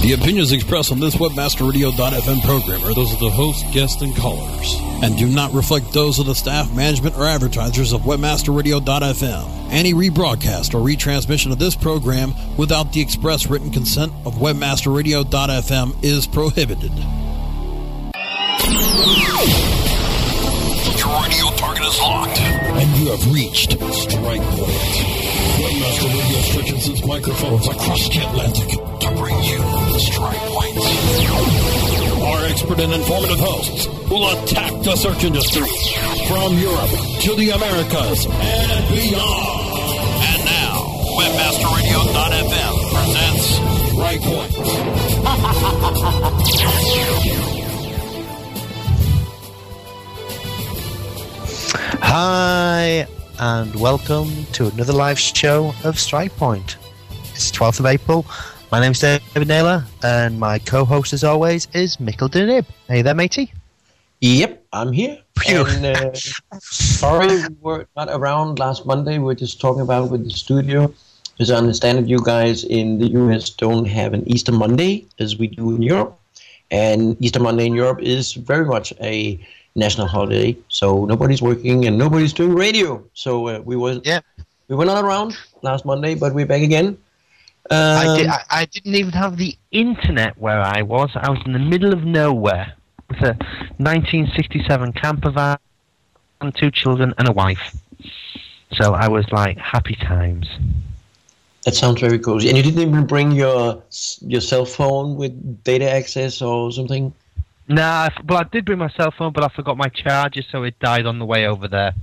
The opinions expressed on this WebmasterRadio.fm program are those of the host, guests, and callers, and do not reflect those of the staff, management, or advertisers of WebmasterRadio.fm. Any rebroadcast or retransmission of this program without the express written consent of WebmasterRadio.fm is prohibited. Your radio target is locked, and you have reached strike point. Webmaster Radio stretches microphones across the Atlantic to bring you the strike point. Our expert and informative hosts will attack the search industry from Europe to the Americas and beyond. And now, WebmasterRadio.fm presents Strike Point. Hi, and welcome to another live show of Strike Point. It's 12th of April. My name's David Naylor, and my co host, as always, is Mikkel deMib. Hey there, matey. Yep, I'm here. Phew. And, uh, sorry we were not around last Monday. We are just talking about with the studio. Because I understand that you guys in the US don't have an Easter Monday as we do in Europe. And Easter Monday in Europe is very much a national holiday. So nobody's working and nobody's doing radio. So uh, we were Yeah. we were not around last Monday, but we're back again. I, Um, did, I, I didn't even have the internet where I was. I was in the middle of nowhere with a 1967 camper van, and two children, and a wife. So I was like, happy times. That sounds very cozy. And you didn't even bring your your cell phone with data access or something. Nah, well, I did bring my cell phone, but I forgot my charger, so it died on the way over there.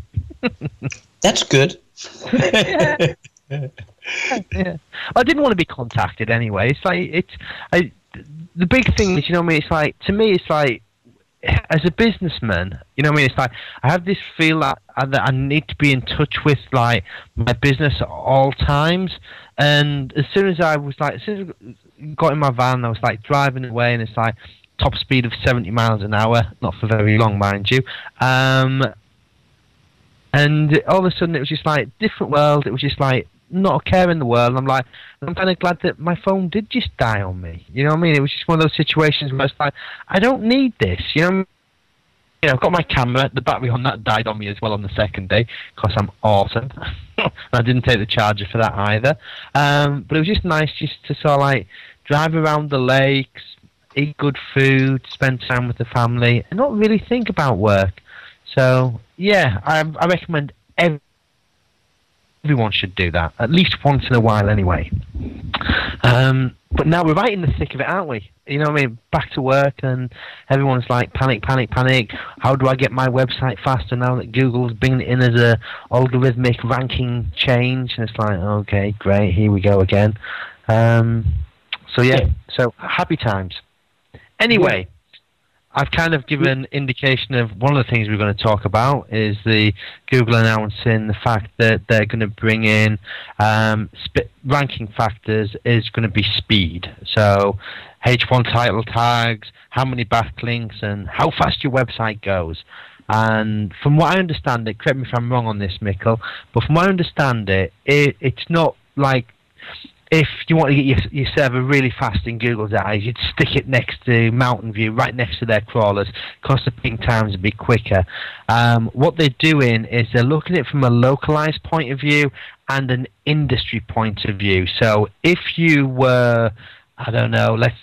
That's good. yeah. I didn't want to be contacted anyway. It's like it's I, the big thing is, you know, what I mean, it's like to me, it's like as a businessman, you know, what I mean, it's like I have this feel that uh, that I need to be in touch with like my business at all times. And as soon as I was like, as soon as I got in my van, I was like driving away, and it's like top speed of seventy miles an hour, not for very long, mind you. Um, and all of a sudden, it was just like different world. It was just like not a care in the world. And I'm like, I'm kind of glad that my phone did just die on me. You know what I mean? It was just one of those situations where it's like, I don't need this. You know. You know, I've got my camera. The battery on that died on me as well on the second day because I'm awesome. I didn't take the charger for that either. Um, but it was just nice just to sort of like drive around the lakes, eat good food, spend time with the family, and not really think about work. So yeah, I, I recommend ev- everyone should do that at least once in a while, anyway. Um, but now we're right in the thick of it, aren't we? You know what I mean? Back to work, and everyone's like, panic, panic, panic. How do I get my website faster now that Google's bringing it in as a algorithmic ranking change? And it's like, okay, great, here we go again. Um, so Yeah. so happy times. Anyway, I've kind of given indication of one of the things we're going to talk about is the Google announcing the fact that they're going to bring in um, sp- ranking factors is going to be speed. So H1 title tags, how many backlinks, and how fast your website goes. And from what I understand it, correct me if I'm wrong on this, Mikkel, but from what I understand it, it it's not like if you want to get your, your server really fast in Google's eyes, you'd stick it next to Mountain View, right next to their crawlers, because the ping times would be quicker. Um, what they're doing is they're looking at it from a localized point of view and an industry point of view. So if you were, I don't know, let's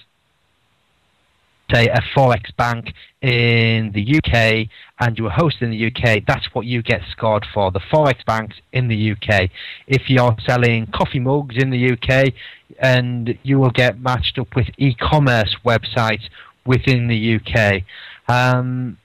say a forex bank in the UK and you were hosted in the UK, that's what you get scored for. The forex banks in the UK. If you're selling coffee mugs in the UK, and you will get matched up with e-commerce websites within the UK. Um,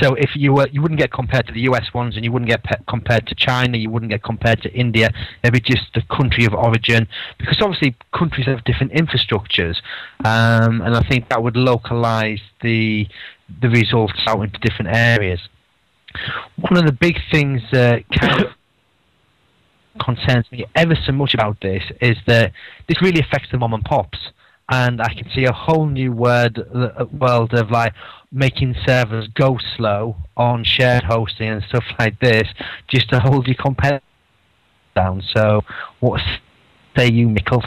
so if you were, you wouldn't get compared to the US ones, and you wouldn't get pe- compared to China, you wouldn't get compared to India. It'd be just the country of origin, because obviously countries have different infrastructures, um, and I think that would localize the the results out into different areas. One of the big things that kind of concerns me ever so much about this is that this really affects the mom and pops and I can see a whole new word, uh, world of like making servers go slow on shared hosting and stuff like this, just to hold your competitor down. So, what say you, Mikkel?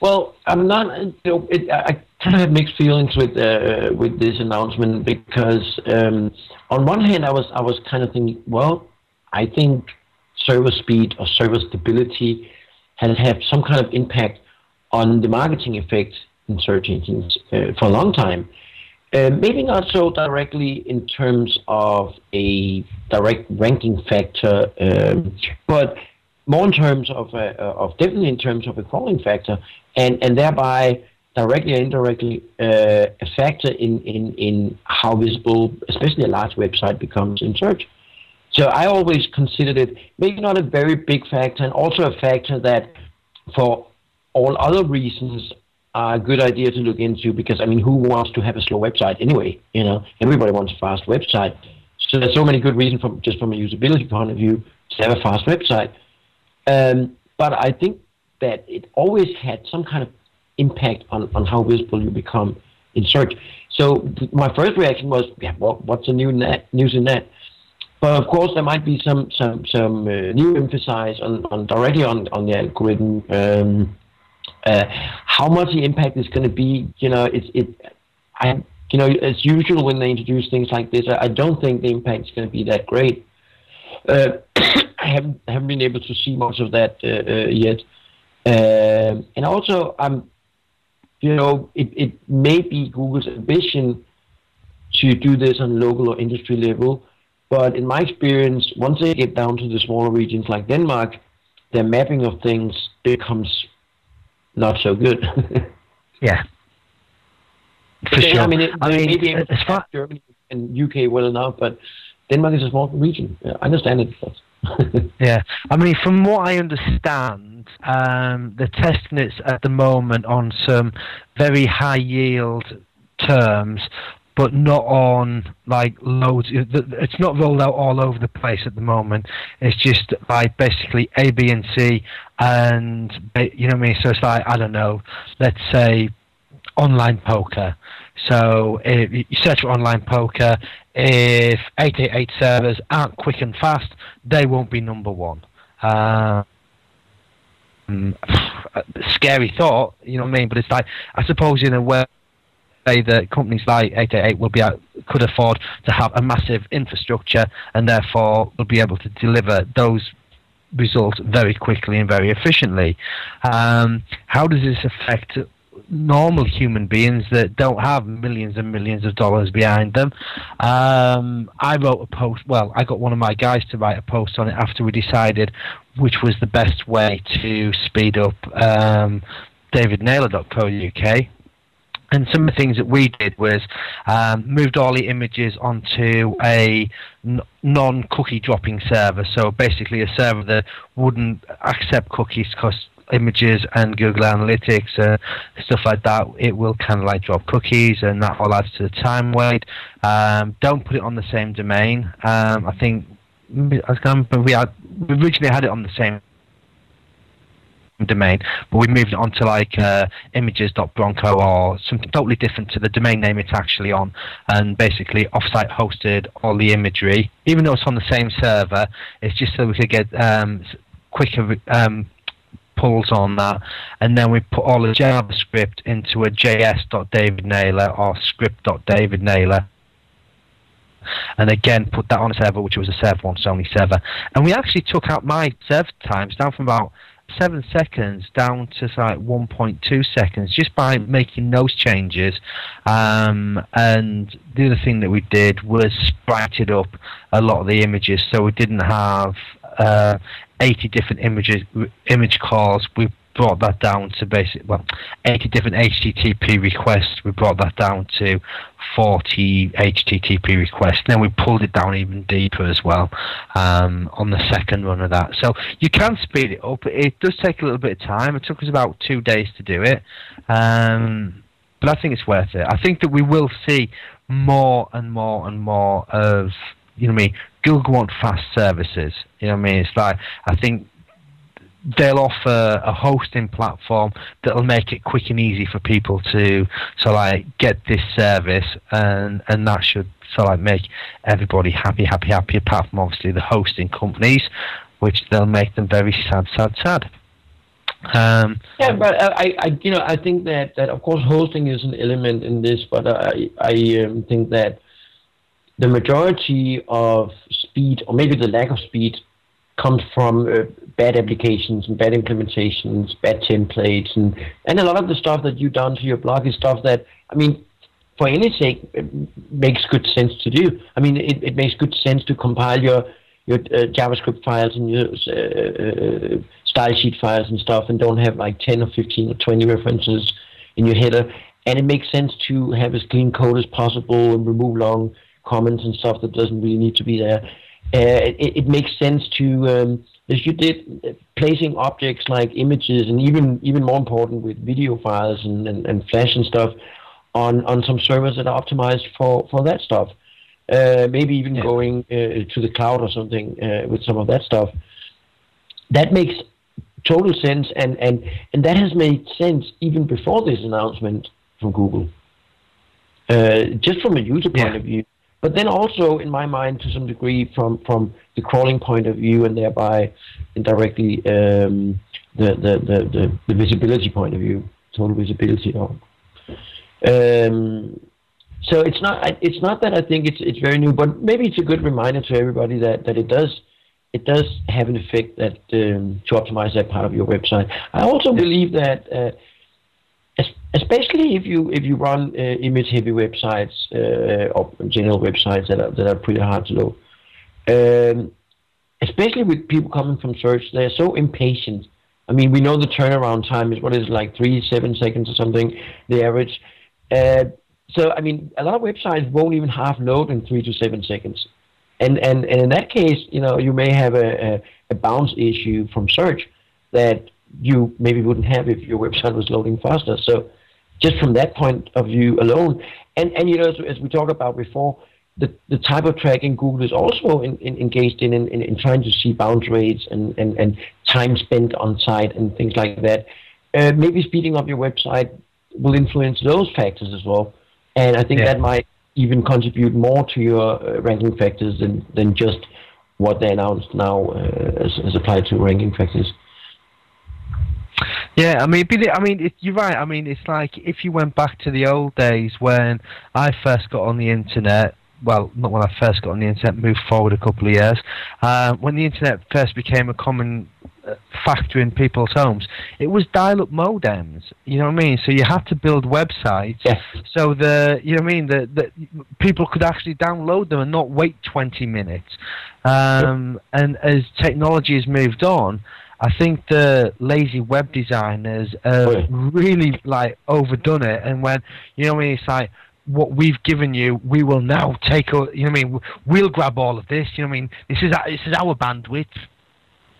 Well, I'm not. It, I kind of have mixed feelings with uh, with this announcement because um, on one hand, I was I was kind of thinking, well, I think server speed or server stability has had some kind of impact on the marketing effect in search engines uh, for a long time. Uh, maybe not so directly in terms of a direct ranking factor, um, but more in terms of, uh, of definitely in terms of a crawling factor, and, and thereby directly or indirectly uh, a factor in, in, in how visible, especially a large website, becomes in search. So I always considered it maybe not a very big factor, and also a factor that for all other reasons are a good idea to look into because I mean, who wants to have a slow website anyway? You know, everybody wants a fast website. So there's so many good reasons from just from a usability point of view to have a fast website. Um, but I think that it always had some kind of impact on, on how visible you become in search. So my first reaction was, yeah, well, what's the new net, news in that? But of course, there might be some some some uh, new emphasis on, on directly on on the algorithm. Um, uh, how much the impact is going to be, you know, it's it. I you know, as usual when they introduce things like this, I, I don't think the impact is going to be that great. Uh, I haven't haven't been able to see much of that uh, uh, yet, um, and also I'm, you know, it it may be Google's ambition to do this on local or industry level, but in my experience, once they get down to the smaller regions like Denmark, their mapping of things becomes not so good. yeah. For sure. I mean, it, I mean, maybe as far Germany and UK well enough, but Denmark is a small region. Yeah, I understand it. yeah, I mean, from what I understand, um, they're testing it at the moment on some very high yield terms, but not on like loads. It's not rolled out all over the place at the moment. It's just like basically A, B, and C, and you know what I mean. So it's like I don't know. Let's say online poker. So if you search for online poker, if 888 servers aren't quick and fast, they won't be number one. Uh, scary thought, you know what I mean? But it's like I suppose in a way that companies like 888 will be could afford to have a massive infrastructure and therefore will be able to deliver those results very quickly and very efficiently. Um, how does this affect normal human beings that don't have millions and millions of dollars behind them. Um, I wrote a post. Well, I got one of my guys to write a post on it after we decided which was the best way to speed up um, davidnaylor.co.uk. And some of the things that we did was um, moved all the images onto a n- non-cookie dropping server. So basically, a server that wouldn't accept cookies because images and Google Analytics and stuff like that, it will kind of like drop cookies, and that all adds to the time wait. Um, don't put it on the same domain. Um, I think I we had we originally had it on the same domain, but we moved it onto like uh, images.bronco or something totally different to the domain name it's actually on, and basically offsite hosted all the imagery, even though it's on the same server. It's just so we could get um, quicker um, pulls on that, and then we put all the JavaScript into a js.davidnaylor or script.davidnaylor and again put that on a server which was a server once only server and we actually took out my server times down from about seven seconds down to like 1.2 seconds just by making those changes. Um, and the other thing that we did was sprited up a lot of the images, so we didn't have uh, 80 different images, image calls. We brought that down to basic well 80 different http requests we brought that down to 40 http requests. And then we pulled it down even deeper as well um, on the second run of that. So you can speed it up. It does take a little bit of time. It took us about two days to do it um, but i think it's worth it. I think that we will see more and more and more of you know what I mean Google want fast services. You know what I mean? It's like I think they'll offer a hosting platform that'll make it quick and easy for people to so like get this service and and that should so like make everybody happy happy happy apart from obviously the hosting companies which they'll make them very sad sad sad. Um, yeah, but I, I, you know, I think that, that of course hosting is an element in this, but I, I um, think that the majority of speed, or maybe the lack of speed, comes from uh, bad applications and bad implementations, bad templates, and and a lot of the stuff that you've done to your blog is stuff that I mean, for any sake, makes good sense to do. I mean, it, it makes good sense to compile your your uh, JavaScript files and your uh, uh style sheet files and stuff, and don't have like ten or fifteen or twenty references in your header. And it makes sense to have as clean code as possible and remove long comments and stuff that doesn't really need to be there. Uh, it, it, makes sense to, um, as you did, placing objects like images and even even more important with video files and, and, and Flash and stuff on, on some servers that are optimized for, for that stuff. Uh, maybe even yeah. going uh, to the cloud or something uh, with some of that stuff. That makes total sense, and, and, and that has made sense even before this announcement from Google. Uh, just from a user point yeah. of view, but then also in my mind to some degree from from the crawling point of view and thereby indirectly um, the, the, the, the, visibility point of view, total visibility. Um, so it's not it's not that I think it's it's very new, but maybe it's a good reminder to everybody that, that it does it does have an effect that um, to optimize that part of your website. I also believe that. Uh, especially if you if you run uh, image heavy websites uh, or general websites that are that are pretty hard to load. Um, especially with people coming from search, they're so impatient. I mean, we know the turnaround time is what is like three seven seconds or something, the average. Uh, so I mean, a lot of websites won't even half load in three to seven seconds. And and, and in that case, you know, you may have a, a, a bounce issue from search that you maybe wouldn't have if your website was loading faster. So just from that point of view alone, and, and you know, as, as we talked about before, the, the type of tracking Google is also in, in, engaged in, in, in trying to see bounce rates and, and, and time spent on site and things like that. Uh, maybe speeding up your website will influence those factors as well. And I think yeah. that might even contribute more to your uh, ranking factors than, than just what they announced now uh, as, as applied to ranking factors. Yeah, I mean, I mean, it, you're right. I mean, it's like if you went back to the old days when I first got on the internet. Well, not when I first got on the internet. Moved forward a couple of years. Uh, when the internet first became a common uh, factor in people's homes, it was dial-up modems. You know what I mean? So you had to build websites. Yes. So the you know what I mean that that people could actually download them and not wait 20 minutes. Um, and as technology has moved on I think the lazy web designers have oh, yeah. really like overdone it. And when you know, what I mean, it's like what we've given you, we will now take. you know, what I mean, we'll grab all of this. You know, what I mean, this is this is our bandwidth.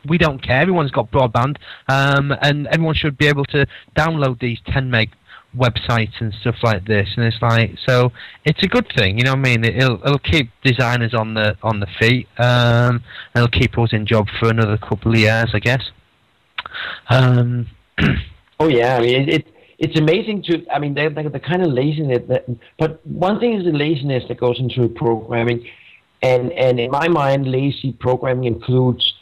We don't care. Everyone's got broadband, um, and everyone should be able to download these 10 meg websites and stuff like this, and it's like so it's a good thing, you know what I mean? It'll it'll keep designers on the on the feet, um, and it'll keep us in job for another couple of years, I guess. Um, oh yeah, I mean it, it, it's amazing to. I mean the the kind of laziness that, but one thing is the laziness that goes into programming, and and in my mind, lazy programming includes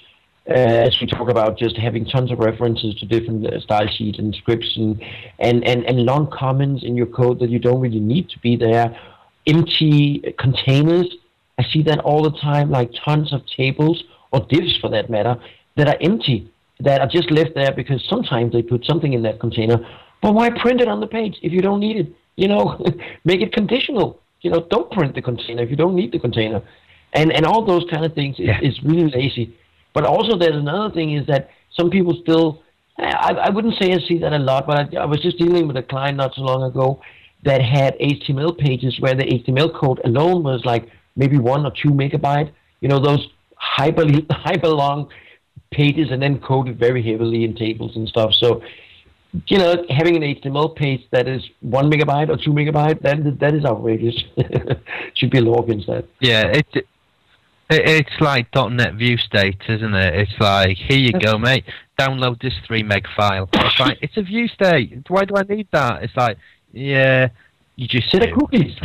uh, as we talk about just having tons of references to different uh, style sheets and scripts and, and, and, and long comments in your code that you don't really need to be there, empty containers. I see that all the time, like tons of tables or divs for that matter, that are empty, that are just left there because sometimes they put something in that container. But why print it on the page if you don't need it? You know, make it conditional. You know, don't print the container if you don't need the container. And, and all those kind of things is, yeah. is really lazy. But also, there's another thing is that some people still, eh, I, I wouldn't say I see that a lot, but I, I was just dealing with a client not so long ago that had HTML pages where the HTML code alone was like maybe one or two megabyte. You know, those hyper, hyper long pages and then coded very heavily in tables and stuff. So, you know, having an HTML page that is one megabyte or two megabyte, that that is outrageous. Should be a law against that. Yeah, it it's like .NET View state, isn't it? It's like, here you go, mate. Download this three meg file. It's like, it's a view state. Why do I need that? It's like, yeah, you just set a cookies.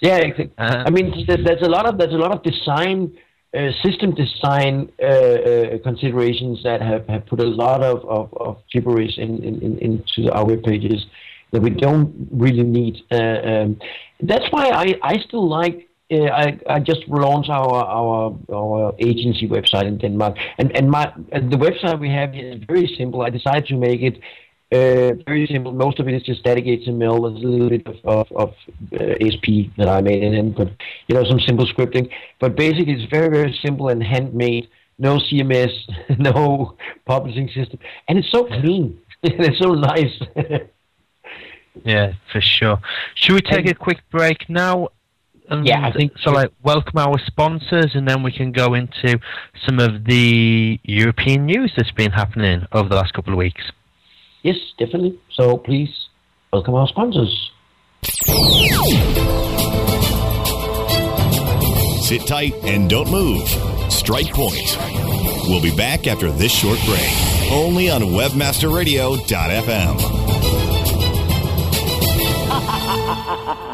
yeah, exactly. Uh, I mean, there's a lot of there's a lot of design uh, system design uh, uh, considerations that have, have put a lot of, of, of gibberish in, in, in, into our web pages that we don't really need. Uh, um, that's why I, I still like. Uh, I, I just launched our, our our agency website in Denmark, and and my the website we have is very simple. I decided to make it uh, very simple. Most of it is just static HTML. There's a little bit of, of, of uh, ASP that I made in it, but you know some simple scripting. But basically, it's very very simple and handmade. No CMS, no publishing system, and it's so clean. it's so nice. yeah, for sure. Should we take and, a quick break now? And yeah, I think so. Like, welcome our sponsors, and then we can go into some of the European news that's been happening over the last couple of weeks. Yes, definitely. So please welcome our sponsors. Sit tight and don't move. Strike Point. We'll be back after this short break, only on WebmasterRadio.fm.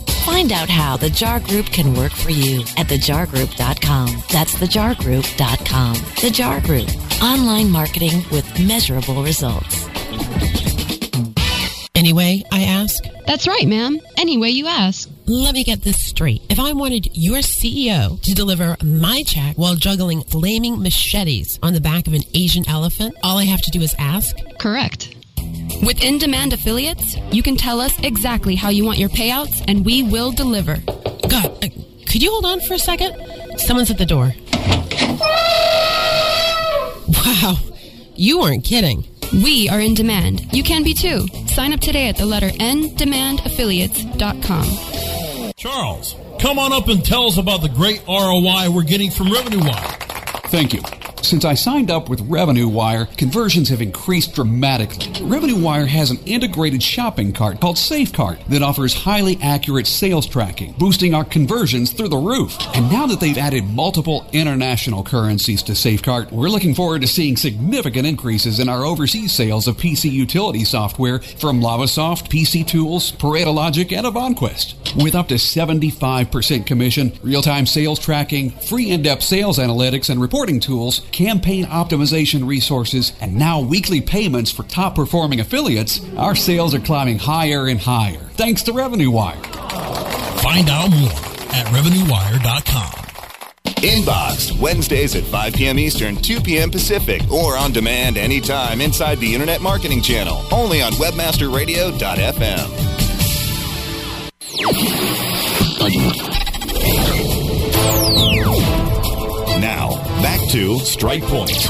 Find out how the JAR Group can work for you at thejargroup.com. That's thejargroup.com. The JAR Group, online marketing with measurable results. Anyway, I ask? That's right, ma'am. Anyway, you ask. Let me get this straight. If I wanted your CEO to deliver my check while juggling flaming machetes on the back of an Asian elephant, all I have to do is ask? Correct. With in demand affiliates, you can tell us exactly how you want your payouts and we will deliver. God, uh, could you hold on for a second? Someone's at the door. Wow, you weren't kidding. We are in demand. You can be too. Sign up today at the letter ndemandaffiliates.com. Charles, come on up and tell us about the great ROI we're getting from Revenue Wire. Thank you. Since I signed up with Revenue Wire, conversions have increased dramatically. Revenue Wire has an integrated shopping cart called SafeCart that offers highly accurate sales tracking, boosting our conversions through the roof. And now that they've added multiple international currencies to SafeCart, we're looking forward to seeing significant increases in our overseas sales of PC utility software from Lavasoft, PC Tools, ParetoLogic, and Avanquest. With up to 75% commission, real-time sales tracking, free in-depth sales analytics and reporting tools, campaign optimization resources, and now weekly payments for top performing affiliates, our sales are climbing higher and higher thanks to Revenue Wire. Find out more at RevenueWire.com. Inboxed, Wednesdays at 5 p.m. Eastern, 2 p.m. Pacific, or on demand anytime inside the Internet Marketing Channel, only on WebmasterRadio.fm. to Strike Point,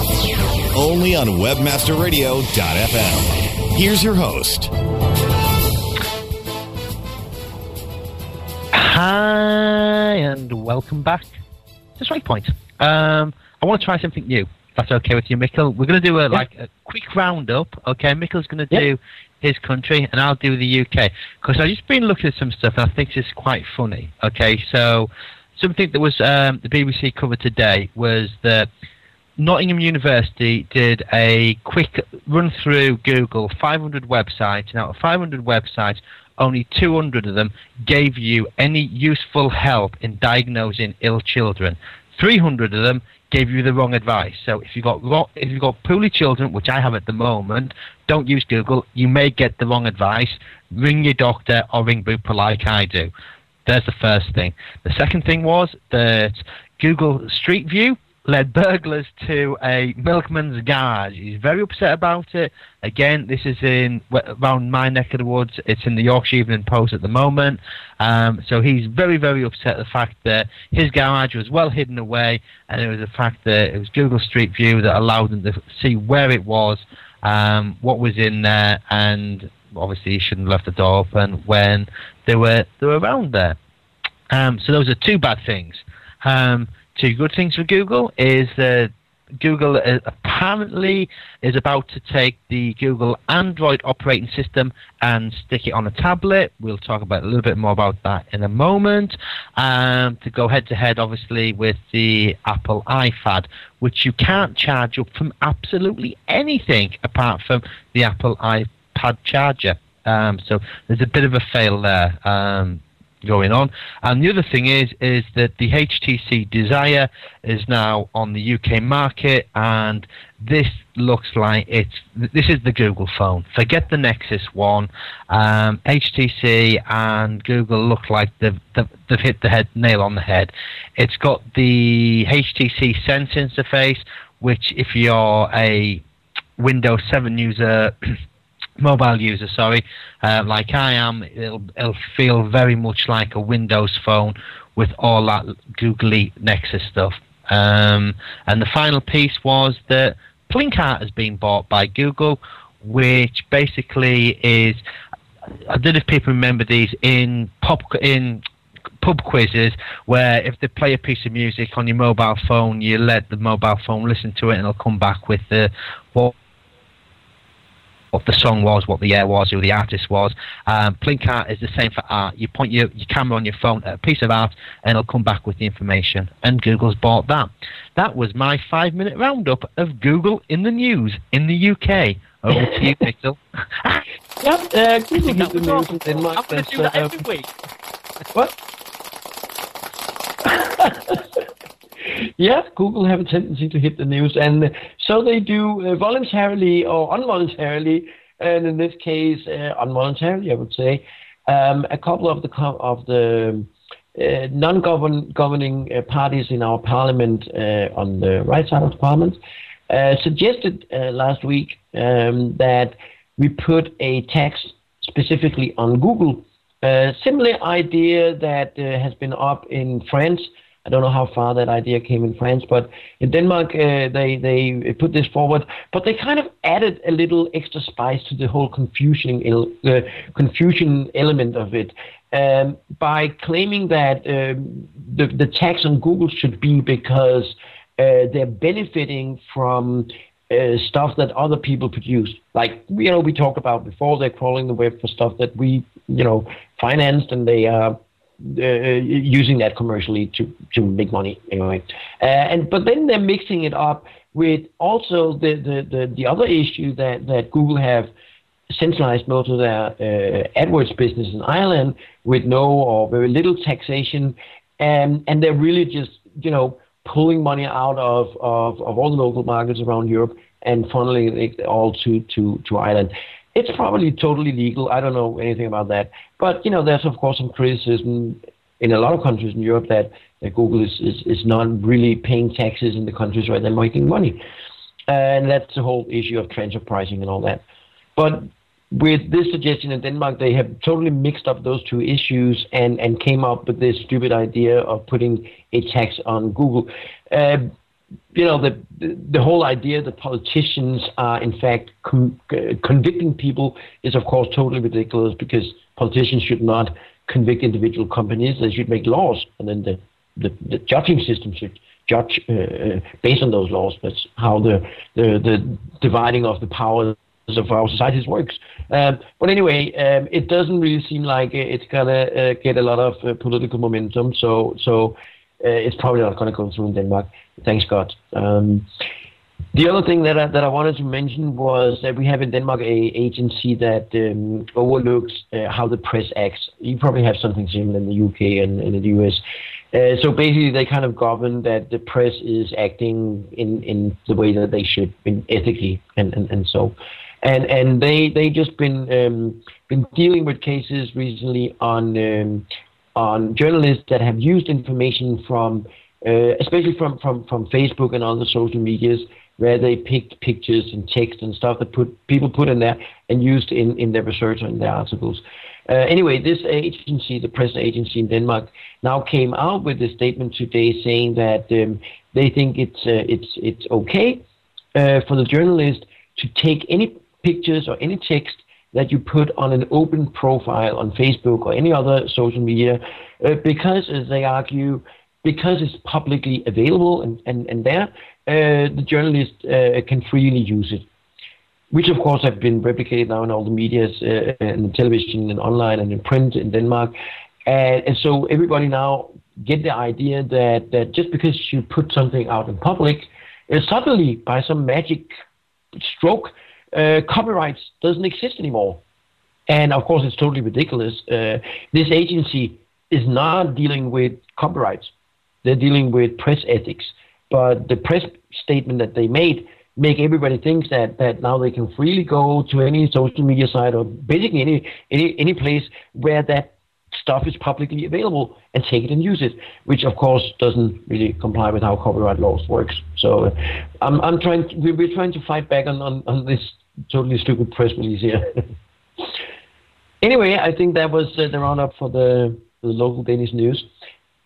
only on WebmasterRadio.fm. Here's your host. Hi, and welcome back to Strike Point. Um, I want to try something new. If that's okay with you, Mikkel. We're going to do a like a quick roundup. Okay, Mikkel's going to do his country, and I'll do the UK. Because I've just been looking at some stuff, and I think it's quite funny. Okay, so something that was um, the BBC covered today was that Nottingham University did a quick run through Google 500 websites, and out of 500 websites, only 200 of them gave you any useful help in diagnosing ill children. 300 of them gave you the wrong advice. So if you've got if you've got poorly children, which I have at the moment, don't use Google. You may get the wrong advice. Ring your doctor or ring Bupa like I do. There's the first thing. The second thing was that Google Street View led burglars to a milkman's garage. He's very upset about it. Again, this is in around my neck of the woods. It's in the Yorkshire Evening Post at the moment. Um, so he's very, very upset at the fact that his garage was well hidden away, and it was the fact that it was Google Street View that allowed them to see where it was, um, what was in there, and obviously shouldn't have left the door open when they were they were around there. Um, so those are two bad things. Um, two good things for Google is that Google uh, apparently is about to take the Google Android operating system and stick it on a tablet. We'll talk about a little bit more about that in a moment. Um, to go head to head, obviously, with the Apple iPad, which you can't charge up from absolutely anything apart from the Apple iPad charger. Um, so there's a bit of a fail there. Um, going on. And the other thing is is that the HTC Desire is now on the UK market, and this looks like it's this is the Google phone. Forget the Nexus One. Um, HTC and Google look like they've, they've, they've hit the head nail on the head. It's got the HTC Sense interface, which if you're a Windows 7 user mobile user, sorry, uh, like I am, it'll, it'll feel very much like a Windows phone with all that googly Nexus stuff. Um, and the final piece was that PlinkArt has been bought by Google, which basically is I don't know if people remember these in pop in pub quizzes where if they play a piece of music on your mobile phone, you let the mobile phone listen to it and it'll come back with the what what the song was, what the year was, who the artist was. Um, PlinkArt is the same for art. You point your, your camera on your phone at a piece of art, and it'll come back with the information. And Google's bought that. That was my five-minute roundup of Google in the news in the UK. Over to you, Pixel. yep, uh, Google hit the news in Denmark. I'm going to do that every week. What? yeah, Google have a tendency to hit the news, and so they do uh, voluntarily or involuntarily, and in this case, uh, involuntarily, I would say. Um, a couple of the co- of the uh, non-governing uh, parties in our parliament uh, on the right side of the parliament uh, suggested last week um, that we put a tax specifically on Google. Similar idea that has been up in France I don't know how far that idea came in France, but in Denmark uh, they they put this forward. But they kind of added a little extra spice to the whole confusion uh, confusion element of it um, by claiming that um, the the tax on Google should be because uh, they're benefiting from uh, stuff that other people produce. Like you know, we talked about before, they're crawling the web for stuff that we you know financed, and they are using that commercially to, to make money anyway. Uh, and but then they're mixing it up with also the, the, the, the other issue that, that Google have centralized most of their uh, AdWords business in Ireland with no or very little taxation, and and they're really just you know pulling money out of, of, of all the local markets around Europe and funneling it all to, to, to Ireland. It's probably totally legal. I don't know anything about that. But, you know, there's, of course, some criticism in a lot of countries in Europe that, that Google is, is, is not really paying taxes in the countries where they're making money. And that's the whole issue of transfer pricing and all that. But with this suggestion in Denmark, they have totally mixed up those two issues and, and came up with this stupid idea of putting a tax on Google. Uh, you know, the, the whole idea that politicians are in fact com- convicting people is of course totally ridiculous because politicians should not convict individual companies. They should make laws, and then the the, the judging system should judge uh, uh based on those laws. That's how the the, the dividing of the powers of our societies works. Um, but anyway, um, it doesn't really seem like it's gonna uh, get a lot of uh, political momentum. So so uh, it's probably not gonna go through in Denmark. Thanks God. Um, the other thing that I, that I wanted to mention was that we have in Denmark a agency that um, overlooks uh, how the press acts. You probably have something similar in the UK and, and in the US. Uh, so basically, they kind of govern that the press is acting in, in the way that they should, in ethically, and, and, and so. And and they they just been um, been dealing with cases recently on um, on journalists that have used information from uh, especially from, from, from Facebook and other social medias, where they picked pictures and text and stuff that put people put in there and used in, in their research and their articles. Uh, anyway, this agency, the press agency in Denmark, now came out with a statement today saying that um, they think it's uh, it's it's okay uh, for the journalist to take any pictures or any text that you put on an open profile on Facebook or any other social media, uh, because, as they argue, because it's publicly available and, and, and there, the journalist can freely use it which of course have been replicated now in all the medias, uh, in the television and online and in print in Denmark. And, and so everybody now get the idea that, that just because you put something out in public, uh, suddenly by some magic stroke, uh, copyrights doesn't exist anymore. And of course, it's totally ridiculous. Uh, this agency is not dealing with copyrights; they're dealing with press ethics. But the press statement that they made make everybody think that that now they can freely go to any social media site or basically any any any place where that stuff is publicly available and take it and use it, which of course doesn't really comply with how copyright laws works. So I'm I'm trying to, we're trying to fight back on, on, on this totally stupid press release here. anyway, I think that was uh, the roundup for the, the local Danish news.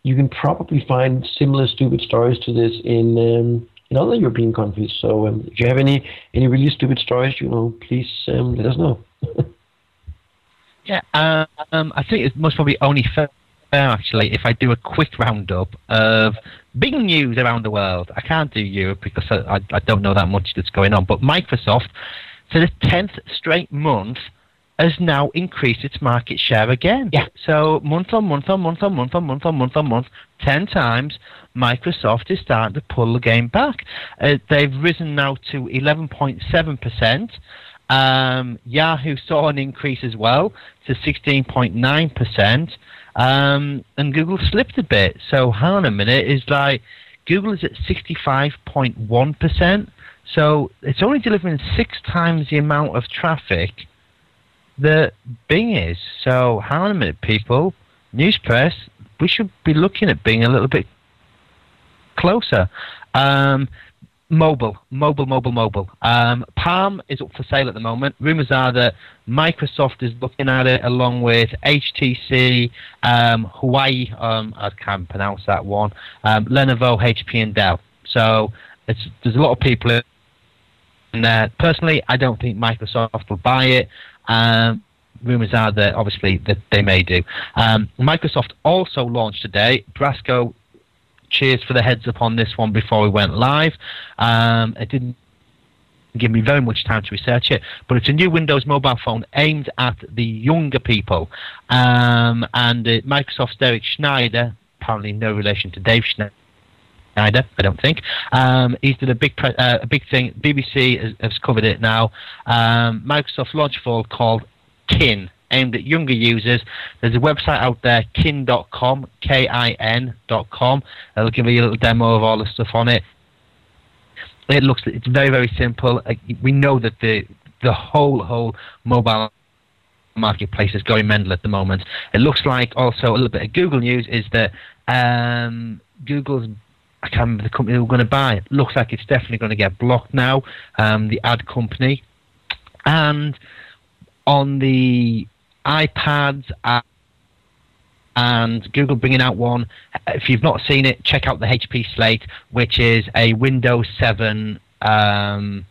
You can probably find similar stupid stories to this in um, in other European countries. So um, if you have any any really stupid stories, you know, please um, let us know. yeah, um, I think it's most probably only fair actually if I do a quick roundup of big news around the world. I can't do Europe because I, I don't know that much that's going on. But Microsoft, for the tenth straight month, has now increased its market share again. Yeah. So month on month on month on month on month on month on month, ten times, Microsoft is starting to pull the game back. Uh, they've risen now to 11.7 percent. Um, Yahoo saw an increase as well to 16.9 percent, um, and Google slipped a bit. So hang on a minute, is like Google is at 65.1 percent. So it's only delivering six times the amount of traffic that Bing is. So hang on a minute, people. News press, we should be looking at Bing a little bit closer. Um, mobile, mobile, mobile, mobile. Um, Palm is up for sale at the moment. Rumors are that Microsoft is looking at it along with HTC, um, Huawei, um, I can't pronounce that one, um, Lenovo, HP, and Dell. So there's a lot of people in there. Personally, I don't think Microsoft will buy it. Um, rumors are that obviously that they may do. Um, Microsoft also launched today. Brasco, cheers for the heads up on this one before we went live. Um, it didn't give me very much time to research it, but it's a new Windows mobile phone aimed at the younger people. Um, and uh, Microsoft's Derek Schneider, apparently no relation to Dave Schneider. I don't think. Um, he's did a big pre- uh, a big thing. BBC has, has covered it now. Um, Microsoft launched a called Kin, aimed at younger users. There's a website out there, kin.com, K-I-N.com. It'll give you a little demo of all the stuff on it. It looks, it's very, very simple. We know that the the whole whole mobile marketplace is going mental at the moment. It looks like also a little bit of Google news is that um, Google's I can't remember the company we're going to buy. Looks like it's definitely going to get blocked now. Um, the ad company, and on the iPads and Google bringing out one. If you've not seen it, check out the HP Slate, which is a Windows 7 um,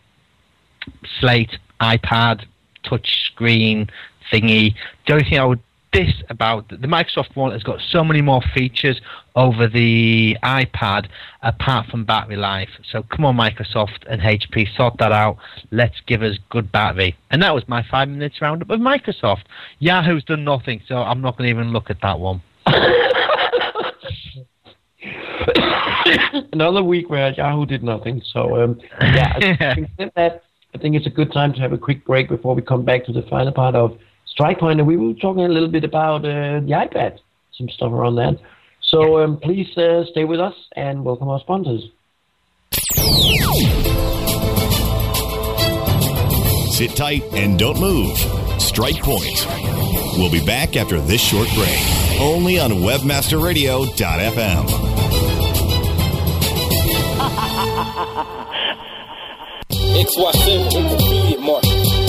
Slate iPad touch screen thingy. The only thing I would this about the Microsoft one has got so many more features over the iPad apart from battery life. So come on, Microsoft and HP, sort that out. Let's give us good battery. And that was my five minutes roundup of Microsoft. Yahoo's done nothing, so I'm not going to even look at that one. Another week where Yahoo did nothing. So um, yeah, I think, that, I think it's a good time to have a quick break before we come back to the final part of Strike Point, and we were talking a little bit about uh, the iPad, some stuff around that. So um, please uh, stay with us and welcome our sponsors. Sit tight and don't move. Strike Point. We'll be back after this short break, only on WebmasterRadio.fm. XY7 intermediate market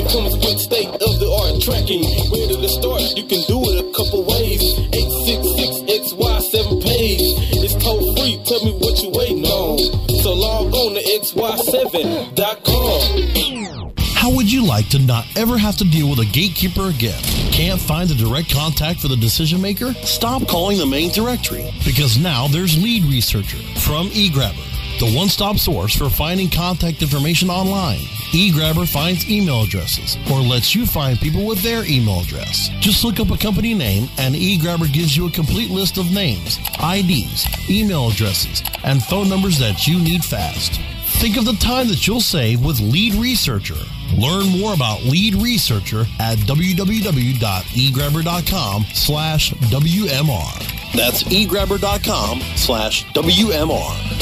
comes with state of the art tracking. Where to start? You can do it a couple ways. 866 XY7 page. It's toll free. Tell me what you waiting on. So log on to xy7.com. How would you like to not ever have to deal with a gatekeeper again? Can't find a direct contact for the decision maker? Stop calling the main directory because now there's Lead Researcher from eGrabber, the one stop source for finding contact information online. eGrabber finds email addresses or lets you find people with their email address. Just look up a company name and eGrabber gives you a complete list of names, IDs, email addresses, and phone numbers that you need fast. Think of the time that you'll save with Lead Researcher. Learn more about Lead Researcher at www.egrabber.com slash WMR. That's egrabber.com slash WMR.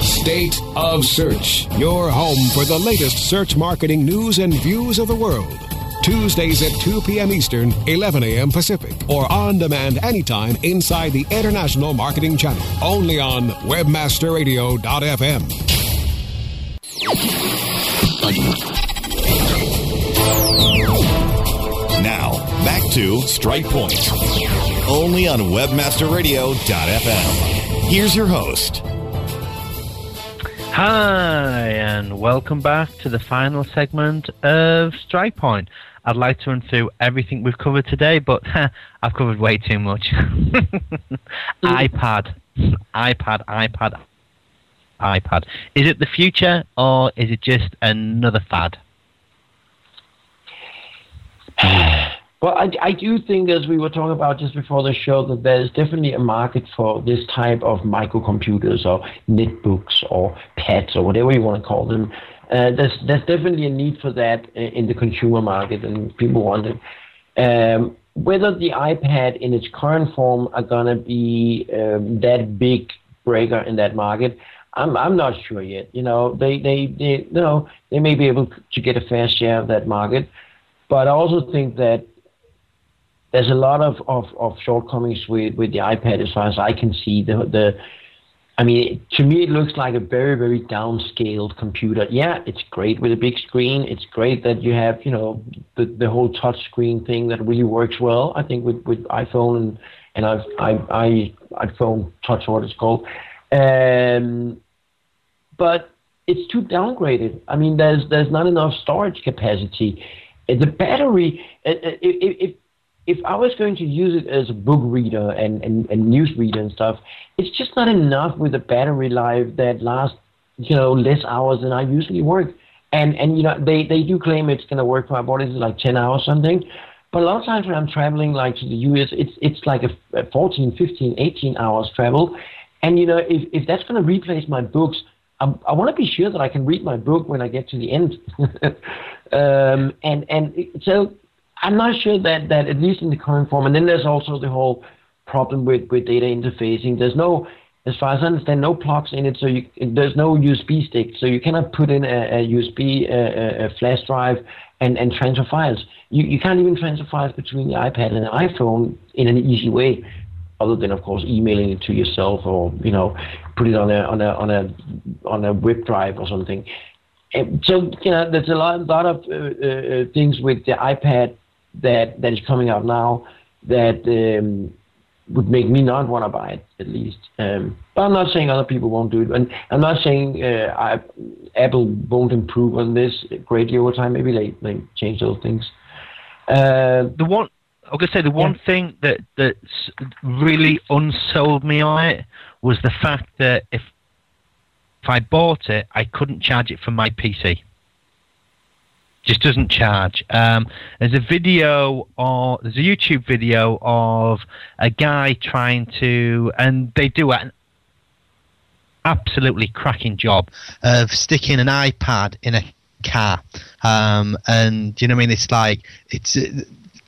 State of Search, your home for the latest search marketing news and views of the world. Tuesdays at 2 p.m. Eastern, 11 a.m. Pacific, or on demand anytime inside the International Marketing Channel. Only on WebmasterRadio.fm. Now, back to Strike Point. Only on WebmasterRadio.fm. Here's your host, Hi, and welcome back to the final segment of Strike Point. I'd like to run through everything we've covered today, but I've covered way too much. iPad, iPad, iPad, iPad. Is it the future or is it just another fad? Well, I, I do think, as we were talking about just before the show, that there's definitely a market for this type of microcomputers or netbooks or pads or whatever you want to call them. Uh, there's there's definitely a need for that in the consumer market, and people want it. Um, whether the iPad in its current form are gonna be um, that big breaker in that market, I'm I'm not sure yet. You know, they they, they you know they may be able to get a fair share of that market, but I also think that there's a lot of, of, of shortcomings with, with the iPad as far as I can see. The, the I mean, to me, it looks like a very, very downscaled computer. Yeah, it's great with a big screen. It's great that you have, you know, the, the whole touch screen thing that really works well. I think with, with iPhone and, and I've, I, I, iPhone Touch, what it's called. Um, but it's too downgraded. I mean, there's there's not enough storage capacity. The battery, if, if if I was going to use it as a book reader and, and, and news reader and stuff, it's just not enough with a battery life that lasts, you know, less hours than I usually work. And and you know, they, they do claim it's gonna work for my body like ten hours something. But a lot of times when I'm traveling like to the US, it's it's like a, a 14, 15, 18 hours travel. And you know, if, if that's gonna replace my books, I, I want to be sure that I can read my book when I get to the end. um, and and so I'm not sure that, that at least in the current form, and then there's also the whole problem with, with data interfacing. There's no, as far as I understand, no plugs in it, so you, there's no USB stick, so you cannot put in a, a USB a, a flash drive and, and transfer files. You, you can't even transfer files between the iPad and the iPhone in an easy way, other than of course emailing it to yourself or you know put it on a on a on a on a web drive or something. And so you know there's a lot, lot of uh, uh, things with the iPad that that is coming out now that um, would make me not want to buy it at least. Um, but I'm not saying other people won't do it, and I'm not saying uh, I, Apple won't improve on this greatly over time. Maybe they they change those things. Uh, the one I could say the one yeah. thing that that really unsold me on it was the fact that if if I bought it, I couldn't charge it from my PC just doesn't charge. Um, there's a video or there's a YouTube video of a guy trying to, and they do an absolutely cracking job of sticking an iPad in a car. Um, and you know what I mean? It's like it's.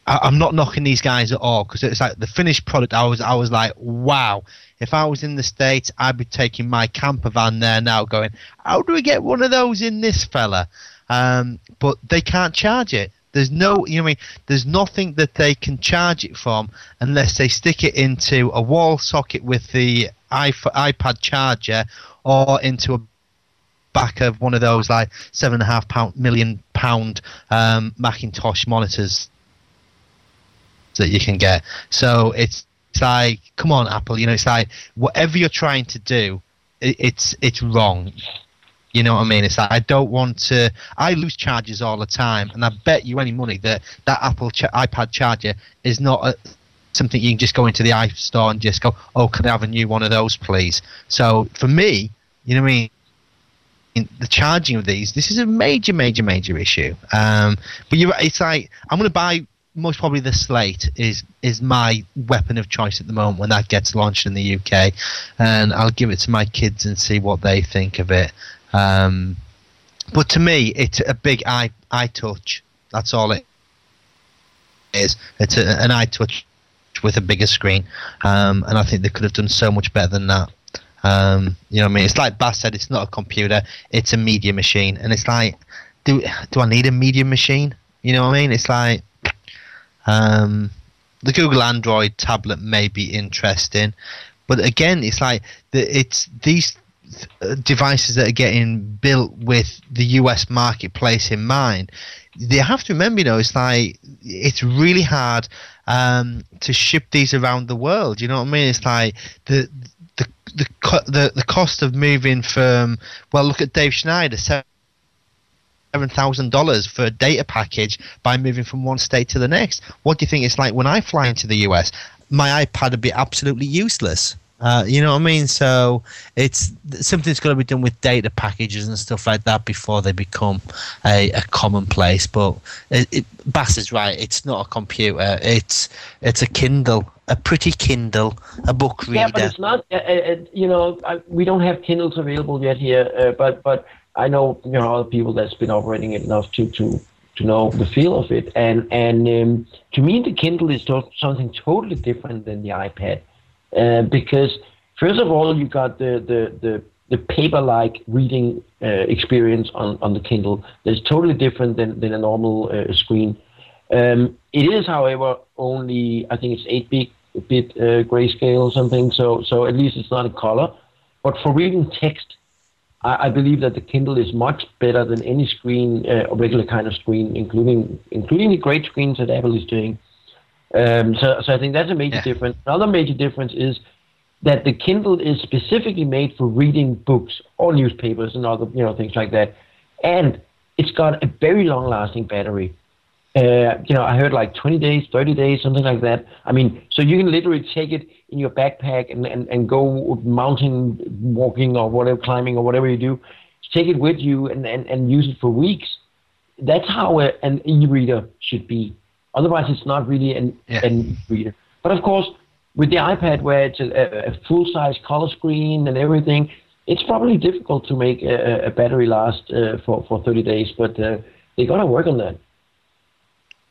I, I'm not knocking these guys at all because it's like the finished product. I was I was like, wow. If I was in the states, I'd be taking my camper van there now, going, how do we get one of those in this fella? Um, but they can't charge it. There's no, you know, I mean, there's nothing that they can charge it from unless they stick it into a wall socket with the iP- iPad charger or into a back of one of those like seven and a half pound million pound um, Macintosh monitors that you can get. So it's, it's like, come on, Apple. You know, it's like whatever you're trying to do, it, it's it's wrong. You know what I mean? It's like I don't want to. I lose charges all the time, and I bet you any money that that Apple ch- iPad charger is not a, something you can just go into the iStore and just go, "Oh, can I have a new one of those, please?" So for me, you know what I mean? The charging of these, this is a major, major, major issue. Um, but you're, it's like I'm going to buy most probably the Slate is is my weapon of choice at the moment when that gets launched in the UK, and I'll give it to my kids and see what they think of it. Um, but to me, it's a big eye iTouch. That's all it is. It's a, an iTouch with a bigger screen, um, and I think they could have done so much better than that. Um, you know what I mean? It's like Bas said, it's not a computer, it's a media machine, and it's like, do do I need a media machine? You know what I mean? It's like, um, the Google Android tablet may be interesting, but again, it's like the, it's these devices that are getting built with the US marketplace in mind. They have to remember, you know, it's like it's really hard um, to ship these around the world. You know what I mean? It's like the the the the, the cost of moving from well, look at Dave Schneider. Seven thousand dollars for a data package by moving from one state to the next. What do you think it's like when I fly into the US? My iPad would be absolutely useless. Uh, you know what I mean? So it's something's got to be done with data packages and stuff like that before they become a, a commonplace. But it, it, Bas is right. It's not a computer. It's it's a Kindle, a pretty Kindle, a book reader. Yeah, but it's not. Uh, uh, you know, I, we don't have Kindles available yet here. Uh, but but I know you know other people that's been operating it enough to to to know the feel of it. And and um, to me, the Kindle is to- something totally different than the iPad. Uh, because first of all, you got the the the, the paper-like reading uh, experience on, on the Kindle that's totally different than, than a normal uh, screen. Um, it is, however, only I think it's eight bit bit uh, grayscale or something. So so at least it's not in color. But for reading text, I, I believe that the Kindle is much better than any screen, uh, regular kind of screen, including including the great screens that Apple is doing. Um, so, so I think that's a major yeah. difference. Another major difference is that the Kindle is specifically made for reading books or newspapers and other you know things like that, and it's got a very long-lasting battery. Uh, you know, I heard like 20 days, 30 days, something like that. I mean, so you can literally take it in your backpack and, and, and go mountain walking or whatever, climbing or whatever you do. Take it with you and, and, and use it for weeks. That's how a, an e-reader should be. Otherwise, it's not really an, yeah. an reader. But of course, with the iPad, where it's a, a full-size color screen and everything, it's probably difficult to make a, a battery last uh, for for 30 days. But uh, they got to work on that.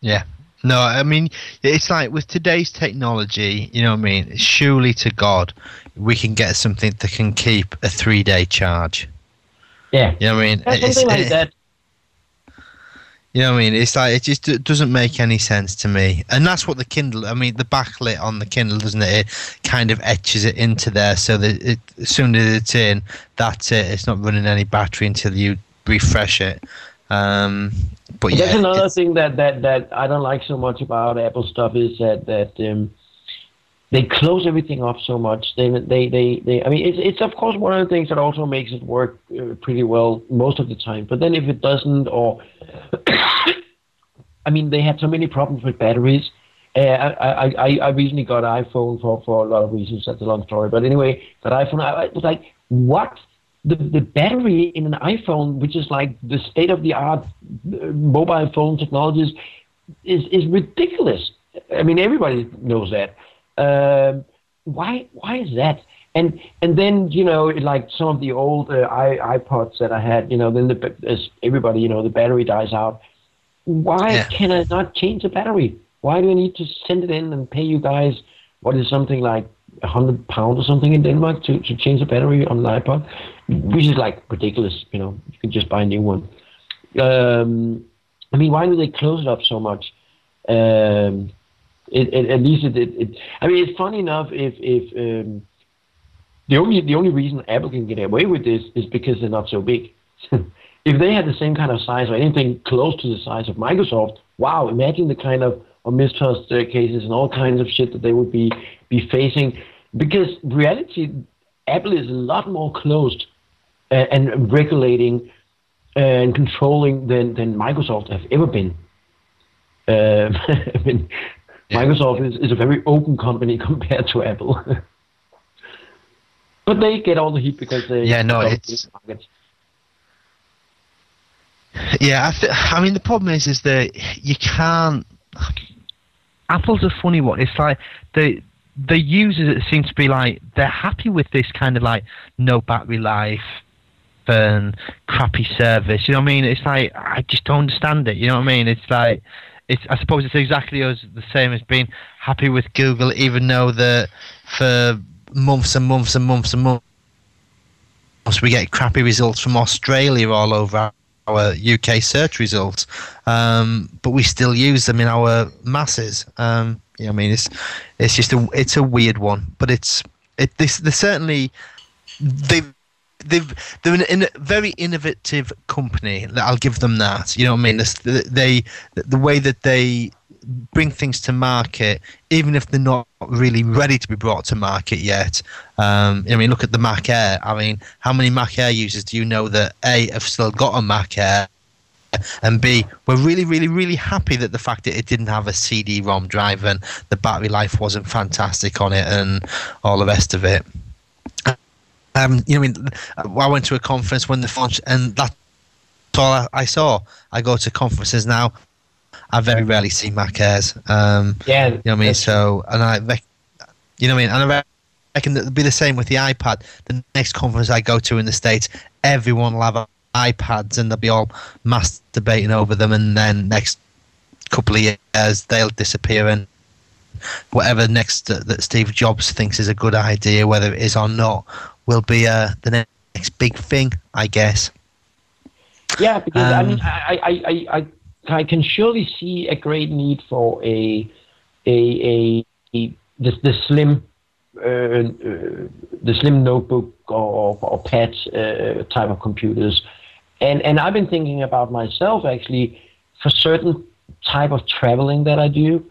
Yeah. No, I mean, it's like with today's technology, you know what I mean? Surely to God, we can get something that can keep a three day charge. Yeah. You know what I mean? Yeah, something like that. You know what I mean? It's like it just doesn't make any sense to me, and that's what the Kindle. I mean, the backlit on the Kindle, doesn't it? It kind of etches it into there, so that it, as soon as it's in, that's it. It's not running any battery until you refresh it. Um, but yeah, that's another thing that, that that I don't like so much about Apple stuff is that that um, they close everything off so much. They they they, they I mean, it's it's of course one of the things that also makes it work uh, pretty well most of the time. But then if it doesn't, or I mean, they had so many problems with batteries. Uh, I, I I recently got an iPhone for for a lot of reasons. That's a long story. But anyway, that iPhone, I, I was like, what? The, the battery in an iPhone, which is like the state of the art uh, mobile phone technologies, is is ridiculous. I mean, everybody knows that. Um, why why is that? and and then you know like some of the old uh, ipods that i had you know then the as everybody you know the battery dies out. Why Yeah. can i not change the battery? Why do i need to send it in and pay you guys what is something like a hundred pounds or something in denmark to, to change the battery on an ipod? Which is like ridiculous you know you can just buy a new one. Um, i mean why do they close it up so much? Um, it, it, at least it, it, i mean it's funny enough if if um, the only the only reason Apple can get away with this is because they're not so big. if they had the same kind of size or anything close to the size of Microsoft, wow! Imagine the kind of, of mistrust uh, cases and all kinds of shit that they would be be facing. Because reality, Apple is a lot more closed uh, and regulating uh, and controlling than than Microsoft have ever been. Um, I mean, Microsoft is, is a very open company compared to Apple. But they get all the heat because they Yeah, no, it's-. Yeah, I, th- I mean the problem is, is that you can't. Apple's a funny one. It's like the the users it seem to be like they're happy with this kind of like no battery life and crappy service. You know what I mean? It's like I just don't understand it. You know what I mean? It's like it's. I suppose it's exactly as the same as being happy with Google, even though that for months and months and months and months we get crappy results from Australia all over our UK search results, um, but we still use them in our masses. Um, I mean, it's it's just a it's a weird one, but it's it this they certainly they they've they're a very innovative company. I'll give them that. You know what I mean? This, they the way that they bring things to market, even if they're not really ready to be brought to market yet. Um, I mean, look at the Mac Air. I mean, how many Mac Air users do you know that A have still got a Mac Air? And B, we're really, really, really happy that the fact that it didn't have a CD-ROM drive and the battery life wasn't fantastic on it and all the rest of it. Um, you know, I mean, I went to a conference when the launch, and that's all I, I saw. I go to conferences now. I very rarely see Mac Airs. Um, Yeah, you know what I mean. So, and I, rec- you know what I mean, and I reckon that it'll be the same with the iPad. The next conference I go to in the states, everyone will have iPads, and they'll be all masturbating over them, and then next couple of years they'll disappear, and whatever next uh, that Steve Jobs thinks is a good idea, whether it is or not, will be uh, the next big thing, I guess. Yeah, because I Um, mean, I, I, I, I, I can surely see a great need for a, a, a, a the, the slim, uh, uh, the slim notebook or, or pad uh, type of computers, and and I've been thinking about myself actually for certain type of traveling that I do.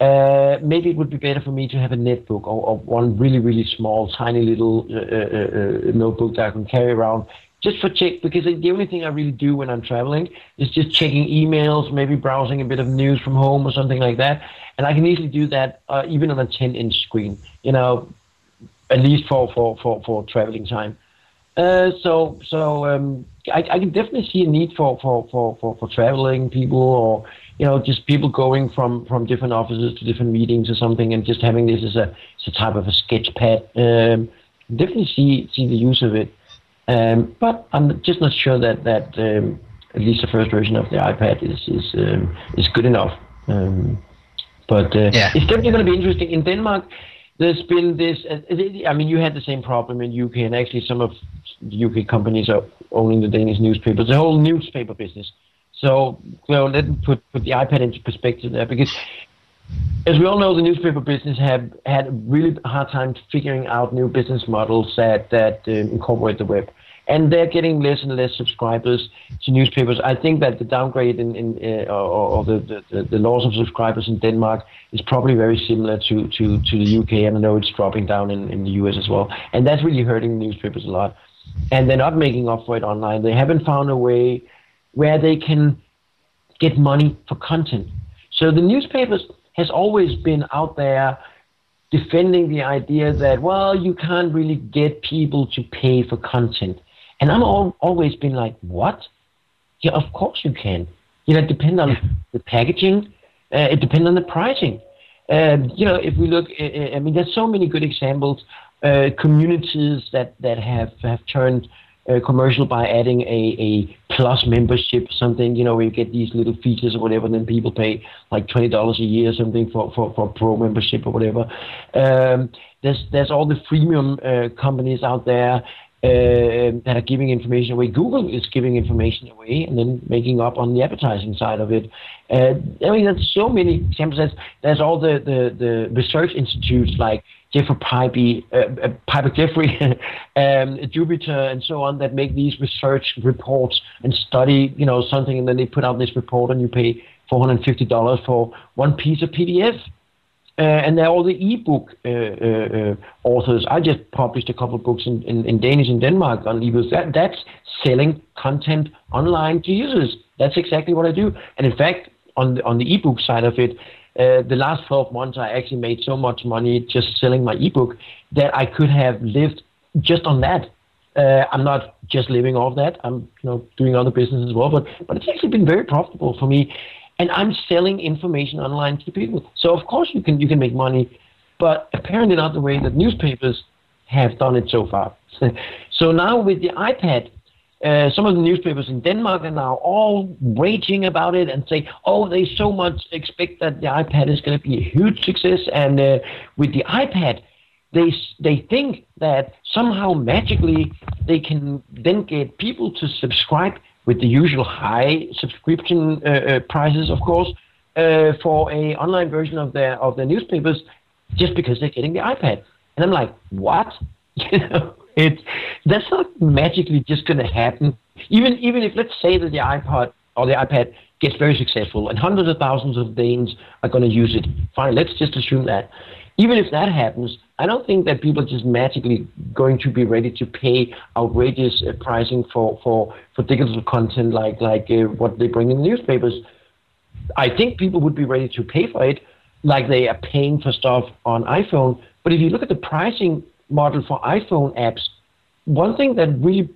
Uh, maybe it would be better for me to have a netbook or, or one really, really small, tiny little uh, uh, uh, notebook that I can carry around just for check because the only thing I really do when I'm traveling is just checking emails, maybe browsing a bit of news from home or something like that, and I can easily do that uh, even on a 10-inch screen. You know, at least for for for, for traveling time. Uh, so so um, I, I can definitely see a need for for, for, for, for traveling people or you know just people going from, from different offices to different meetings or something and just having this as a, as a type of a sketch pad. Um, definitely see see the use of it. Um, but I'm just not sure that that um, at least the first version of the iPad is is um, is good enough. Um, but uh, Yeah. it's definitely going to be interesting in Denmark. There's been this. Uh, I mean, you had the same problem in UK, and actually, some of the UK companies are owning the Danish newspapers. The whole newspaper business. So, so let me put put the iPad into perspective there, because as we all know, the newspaper business have had a really hard time figuring out new business models that that uh, incorporate the web, and they're getting less and less subscribers to newspapers. I think that the downgrade in, in uh, or, or the, the the loss of subscribers in Denmark is probably very similar to to to the UK, and I know it's dropping down in, in the US as well, and that's really hurting newspapers a lot. And they're not making up for it online. They haven't found a way where they can get money for content. So the newspapers has always been out there defending the idea that well you can't really get people to pay for content. And I'm al- always been like, what? Yeah, of course you can. You know, it depends on the packaging. Uh, it depends on the pricing. Um, you know, if we look, I- I I mean, there's so many good examples uh, communities that, that have, have turned uh, commercial by adding a, a plus membership something, you know, where you get these little features or whatever, and then people pay like $20 a year or something for, for, for pro membership or whatever. Um, there's, there's all the freemium uh, companies out there uh, that are giving information away. Google is giving information away and then making up on the advertising side of it. Uh, I mean, there's so many examples. There's, there's all the, the, the research institutes like Jeffrey Pipe, uh, uh, Piper Jaffray, um, Jupiter, and so on that make these research reports and study, you know, something, and then they put out this report, and you pay $450 for one piece of PDF. Uh, and they're all the ebook uh, uh, uh, authors. I just published a couple of books in, in, in Danish in Denmark on ebooks. That, that's selling content online to users. That's exactly what I do. And in fact, on the, on the ebook side of it, uh, the last 12 months, I actually made so much money just selling my ebook that I could have lived just on that. Uh, I'm not just living off that. I'm you know doing other business as well, but but it's actually been very profitable for me and I'm selling information online to people. So of course you can you can make money, but apparently not the way that newspapers have done it so far. so now with the iPad, uh, some of the newspapers in Denmark are now all raging about it and say, oh, they so much expect that the iPad is going to be a huge success. And uh, with the iPad, they, they think that somehow magically they can then get people to subscribe with the usual high subscription uh, uh, prices, of course, uh, for a online version of their of their newspapers, just because they're getting the iPad. And I'm like, what? you know, it's that's not magically just going to happen. Even even if let's say that the iPod or the iPad gets very successful and hundreds of thousands of Danes are going to use it. Fine, let's just assume that. Even if that happens, I don't think that people are just magically going to be ready to pay outrageous uh, pricing for, for, for digital content like like uh, what they bring in the newspapers. I think people would be ready to pay for it, like they are paying for stuff on iPhone. But if you look at the pricing model for iPhone apps, one thing that really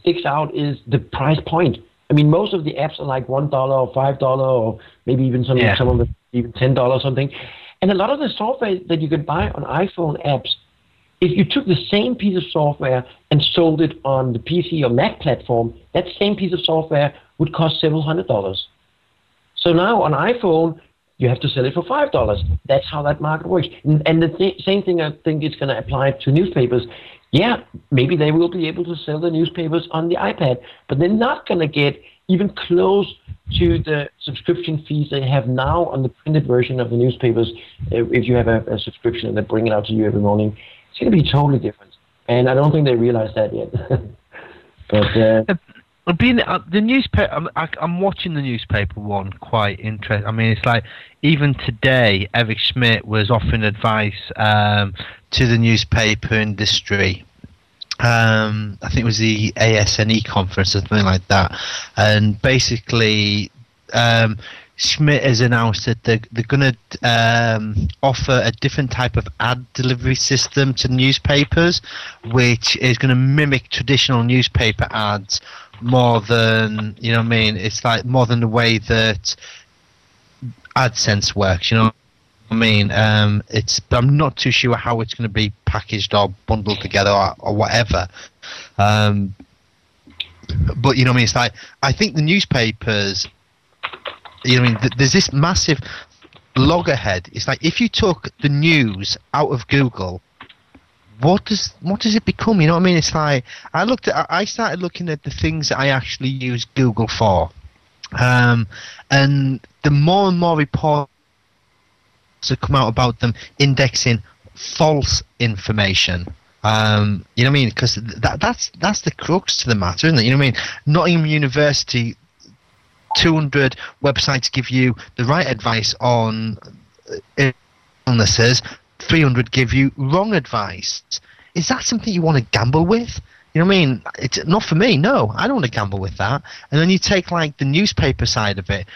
sticks out is the price point. I mean, most of the apps are like one dollar or five dollar, or maybe even some yeah. some of them even ten dollars something. And a lot of the software that you can buy on iPhone apps, if you took the same piece of software and sold it on the PC or Mac platform, that same piece of software would cost several hundred dollars. So now on iPhone, you have to sell it for five dollars. That's how that market works. And, and the th- same thing I think is going to apply to newspapers. Yeah, maybe they will be able to sell the newspapers on the iPad, but they're not going to get even close to the subscription fees they have now on the printed version of the newspapers. Uh, if you have a, a subscription and they bring it out to you every morning, it's going to be totally different. And I don't think they realize that yet. but uh, being uh, the newspaper, I'm, I, am watching the newspaper one quite interesting. I mean, it's like even today, Eric Schmidt was offering advice um, to the newspaper industry um, I think it was the ASNE conference or something like that, and basically um, Schmidt has announced that they're, they're going to um, offer a different type of ad delivery system to newspapers, which is going to mimic traditional newspaper ads more than you know. What I mean, it's like more than the way that AdSense works. You know I mean, um, it's. I'm not too sure how it's going to be packaged or bundled together or, or whatever. Um, but you know, I mean, it's like I think the newspapers. You know, I mean, th- there's this massive loggerhead. It's like if you took the news out of Google, what does what does it become? You know what I mean? It's like I looked at. I started looking at the things that I actually use Google for, um, and the more and more reports that come out about them indexing false information. Um, you know what I mean? Because that, that's that's the crux to the matter, isn't it? You know what I mean? Nottingham University, 200 websites give you the right advice on uh, illnesses, 300 give you wrong advice. Is that something you want to gamble with? You know what I mean? It's not for me. No, I don't want to gamble with that. And then you take like the newspaper side of it.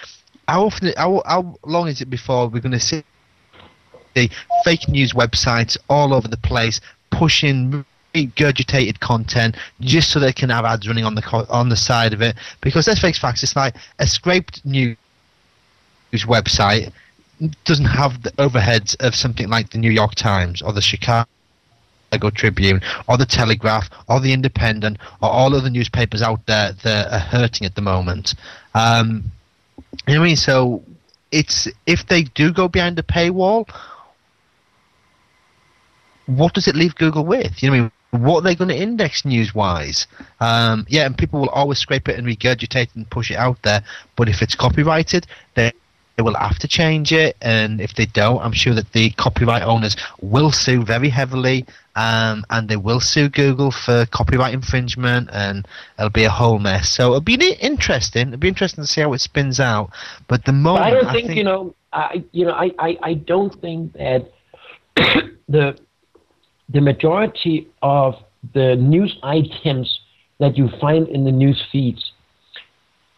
How often? How, how long is it before we're going to see the fake news websites all over the place pushing regurgitated content just so they can have ads running on the co- on the side of it. Because let's face facts, it's like a scraped news website doesn't have the overheads of something like the New York Times or the Chicago Tribune or the Telegraph or the Independent or all of the newspapers out there that are hurting at the moment. Um, you know what I mean? So it's if they do go behind the paywall, what does it leave Google with? You know what I mean? What are they going to index news wise? Um, yeah, and people will always scrape it and regurgitate it and push it out there. But if it's copyrighted, they they will have to change it, and if they don't, I'm sure that the copyright owners will sue very heavily, um, and they will sue Google for copyright infringement, and it'll be a whole mess. So it'll be interesting. It'll be interesting to see how it spins out. But the moment, but I don't think, I think, you know, I you know, I, I, I don't think that the the majority of the news items that you find in the news feeds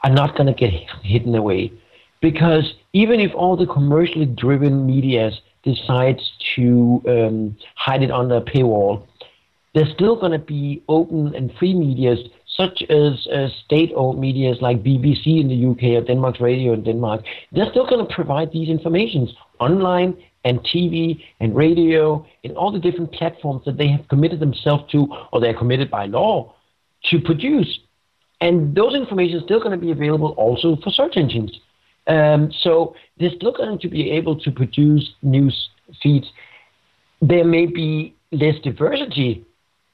are not going to get hidden away because even if all the commercially driven media decides to um, hide it under a paywall, there's still going to be open and free medias such as uh, state-owned medias like BBC in the UK or Denmark's Radio in Denmark. They're still going to provide these informations online and TV and radio and all the different platforms that they have committed themselves to or they're committed by law to produce. And those information is still going to be available also for search engines. Um, so they're still going to be able to produce news feeds. There may be less diversity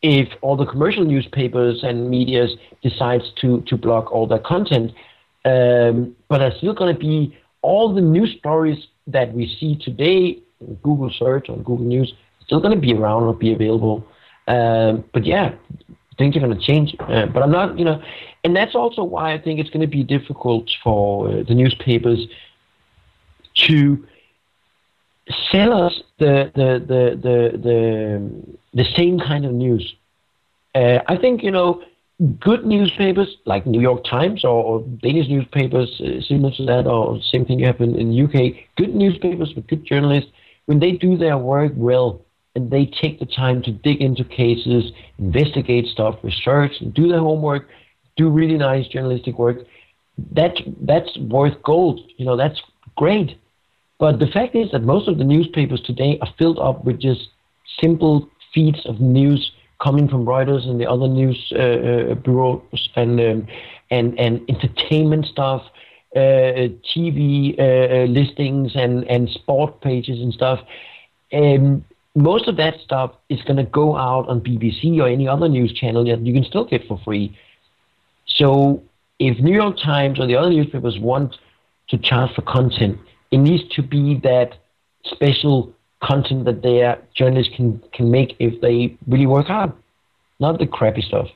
if all the commercial newspapers and medias decides to, to block all their content. Um, but there's still going to be all the news stories that we see today, Google search or Google News, still going to be around or be available. Um, but yeah, things are going to change. Uh, but I'm not, you know, and that's also why I think it's going to be difficult for uh, the newspapers to sell us the the the the the, the same kind of news. Uh, I think you know good newspapers like New York Times or, or Danish newspapers, uh, similar to that, or same thing happen in the UK. Good newspapers with good journalists, when they do their work well and they take the time to dig into cases, investigate stuff, research, and do their homework, do really nice journalistic work, that that's worth gold. You know, that's great. But the fact is that most of the newspapers today are filled up with just simple feeds of news coming from Reuters and the other news uh, uh, bureaus and um, and and entertainment stuff, uh, TV uh, uh, listings and and sport pages and stuff. Um, most of that stuff is going to go out on BBC or any other news channel that you can still get for free. So if New York Times or the other newspapers want to charge for content, it needs to be that special content that their journalists can, can make if they really work hard, not the crappy stuff.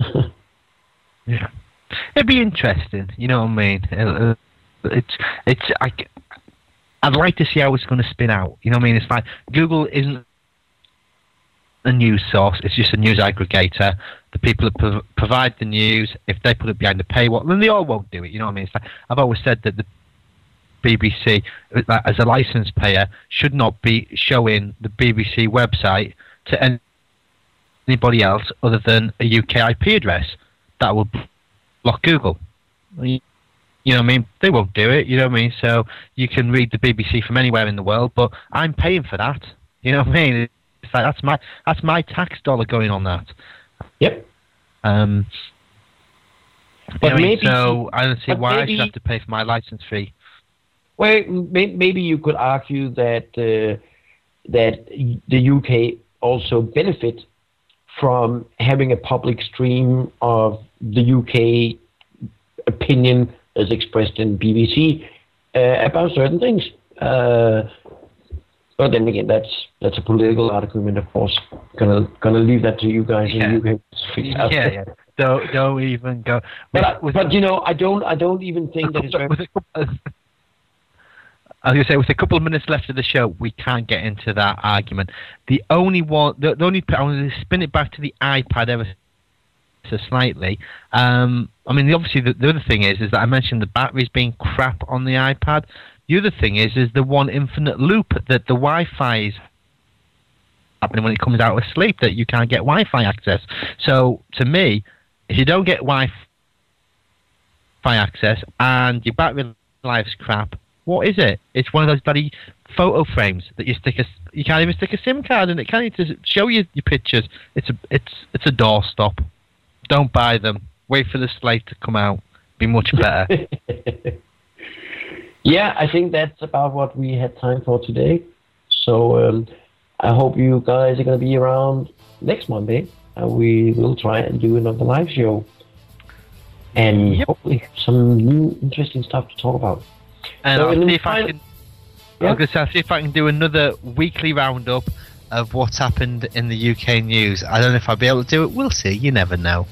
yeah, it'd be interesting. You know what I mean? Uh, it's it's I, I'd like to see how it's going to spin out. You know what I mean? It's like Google isn't a news source; it's just a news aggregator. The people that prov- provide the news, if they put it behind the paywall, then they all won't do it. You know what I mean? Like I've always said that the BBC, as a license payer, should not be showing the BBC website to anybody else other than a UK IP address. That will block Google. You know what I mean? They won't do it. You know what I mean? So you can read the BBC from anywhere in the world, but I'm paying for that. You know what I mean? It's like that's my that's my tax dollar going on that. Yep. Um. But maybe, so I don't see why maybe, I should have to pay for my license fee. Well, maybe you could argue that uh, that the UK also benefit from having a public stream of the UK opinion as expressed in BBC uh, about certain things. Uh, but then again, that's that's a political argument, of course. Gonna gonna leave that to you guys yeah. in UK. Yeah, yeah. Don't don't even go. But, with, but you know, I don't I don't even think that it's very. I was going to say, with a couple of minutes left of the show, we can't get into that argument. The only one, the, the only, I want to spin it back to the iPad ever so slightly. Um, I mean, obviously, the, the, other thing is, is that I mentioned the batteries being crap on the iPad. The other thing is, is the one infinite loop that the Wi-Fi is happening when it comes out of sleep that you can't get Wi-Fi access. So, to me, if you don't get Wi-Fi access and your battery life's crap, what is it? It's one of those bloody photo frames that you stick a. You can't even stick a SIM card in it, can you? To show you your pictures. It's a it's it's a doorstop. Don't buy them. Wait for the slate to come out. Be much better. Yeah, I think that's about what we had time for today. So um, I hope you guys are going to be around next Monday. We will try and do another live show. And hopefully some new interesting stuff to talk about. And So I'll see if I final- can. I was say, I'll see if I can do another weekly roundup of what's happened in the UK news. I don't know if I'll be able to do it. We'll see. You never know.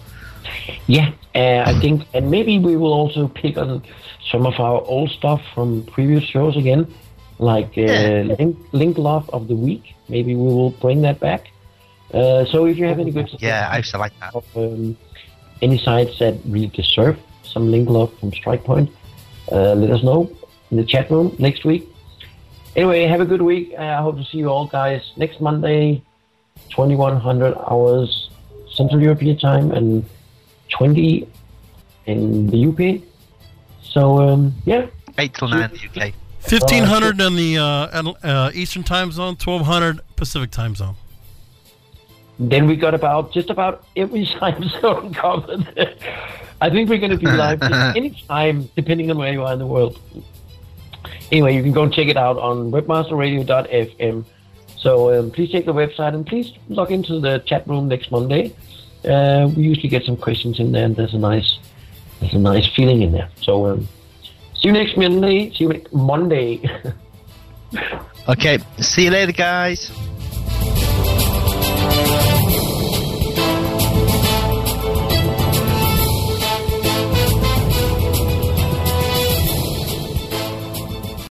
Yeah, uh, I think, and maybe we will also pick on some of our old stuff from previous shows again, like uh, link, link love of the week. Maybe we will bring that back. Uh, so if you have any good Yeah, I used to like that. of um, any sites that really deserve some link love from Strike Point, uh, let us know in the chat room next week. Anyway, have a good week. Uh, I hope to see you all guys next Monday, 2100 hours Central European time and 20 in the UK. So, um, yeah. Eight till nine in the UK. 1500 in the uh, uh, Eastern time zone, 1200 Pacific time zone. Then we got about just about every time zone covered. I think we're going to be live any time, depending on where you are in the world. Anyway, you can go and check it out on webmasterradio.fm. So um, please check the website and please log into the chat room next Monday. Uh, we usually get some questions in there, and there's a nice, there's a nice feeling in there. So um, see you next Monday. See you next Monday. Okay. See you later, guys.